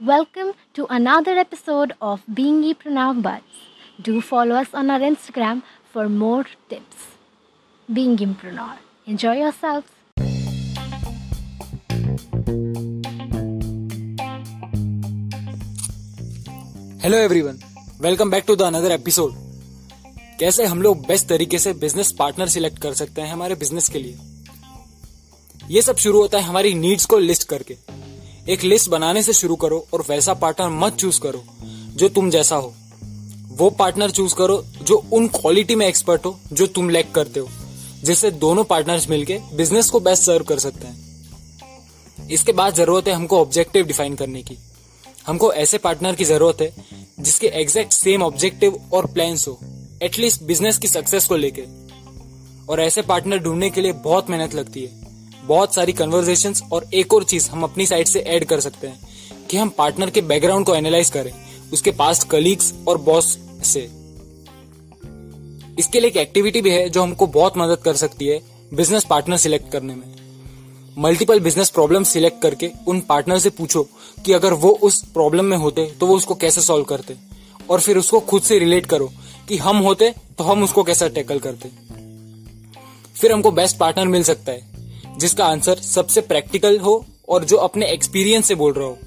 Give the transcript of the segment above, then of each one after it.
Welcome to another episode of Being E Pranav Buds. Do follow us on our Instagram for more tips. Being Impreneur. Enjoy yourselves. Hello everyone welcome back to the another episode कैसे हम लोग best तरीके से business partner select कर सकते हैं हमारे business के लिए ये सब शुरू होता है हमारी नीड्स को लिस्ट करके एक लिस्ट बनाने से शुरू करो और वैसा पार्टनर मत चूज़ करो, जो तुम जैसा हो। वो पार्टनर चूज़ करो, जो उन क्वालिटी में एक्सपर्ट हो, जो तुम लैक करते हो, जिससे दोनों पार्टनर्स मिलके बिज़नेस को बेस्ट सर्व कर सकते हैं। इसके बाद ज़रूरत है हमको ऑब्जेक्टिव डिफाइन करने की। हमको ऐसे पार्टनर की ज़रूरत है, जिसके एग्जैक्ट सेम ऑब्जेक्टिव और प्लान्स हो एटलीस्ट बिज़नेस की सक्सेस को लेके। और ऐसे पार्टनर ढूँढने के लिए बहुत मेहनत लगती है। बहुत सारी कन्वर्जेशन और एक और चीज़ हम अपनी साइड से ऐड कर सकते हैं कि हम पार्टनर के बैकग्राउंड को एनालाइज करें, उसके पास्ट कलीग्स और बॉस से। इसके लिए एक एक्टिविटी भी है जो हमको बहुत मदद कर सकती है बिज़नेस पार्टनर सिलेक्ट करने में। मल्टीपल बिज़नेस प्रॉब्लम सिलेक्ट करके उन पार्टनर से पूछो कि अगर वो उस प्रॉब्लम में होते तो वो उसको कैसे सॉल्व करते और फिर उसको खुद से रिलेट करो कि हम होते तो हम उसको कैसा टैकल करते। फिर हमको बेस्ट पार्टनर मिल सकता है। जिसका आंसर सबसे प्रैक्टिकल हो और जो अपने एक्सपीरियंस से बोल रहा हो।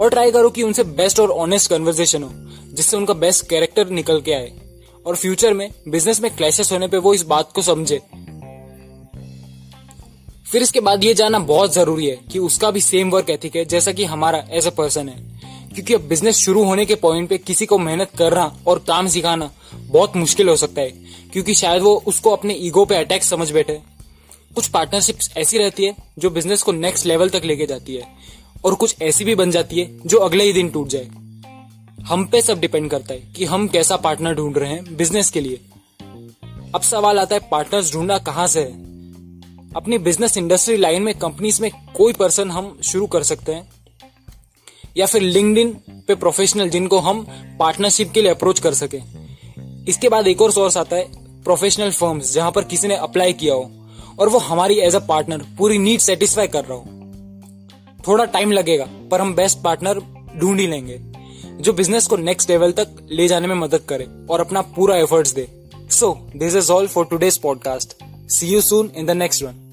और ट्राई करो कि उनसे बेस्ट और ऑनेस्ट कन्वर्सेशन हो, जिससे उनका बेस्ट कैरेक्टर निकल के आए। और फ्यूचर में बिज़नेस में क्लैशेस होने पे वो इस बात को समझे। फिर इसके बाद ये जानना बहुत ज़रूरी है कि उसका भी सेम वर्क एथिक है, जैसा कि हमारा एज अ पर्सन है। क्योंकि अब बिज़नेस शुरू होने के पॉइंट पे किसी को मेहनत करना और काम सिखाना बहुत मुश्किल हो सकता है, क्योंकि शायद वो उसको अपने ईगो पे अटैक समझ बैठे। कुछ पार्टनरशिप ऐसी रहती है जो बिज़नेस को नेक्स्ट लेवल तक लेके जाती है और कुछ ऐसी भी बन जाती है जो अगले ही दिन टूट जाए। हम पे सब डिपेंड करता है कि हम कैसा पार्टनर ढूंढ रहे हैं बिज़नेस के लिए। अब सवाल आता है पार्टनर्स ढूंढना कहाँ से है? अपनी बिज़नेस इंडस्ट्री लाइन में कंपनीज़ में कोई पर्सन हम शुरू कर सकते हैं? या फिर लिंक्डइन पे प्रोफेशनल जिनको हम पार्टनरशिप के लिए अप्रोच कर सके? इसके बाद एक और सोर्स आता है प्रोफेशनल फर्म्स जहाँ पर किसी ने अप्लाई किया हो। और वो हमारी एज अ पार्टनर पूरी नीड सेटिस्फाई कर रहा हो। थोड़ा टाइम लगेगा, पर हम बेस्ट पार्टनर ढूंढ ही लेंगे, जो बिज़नेस को नेक्स्ट लेवल तक ले जाने में मदद करे और अपना पूरा efforts they. So this is all for today's podcast see you soon in the next one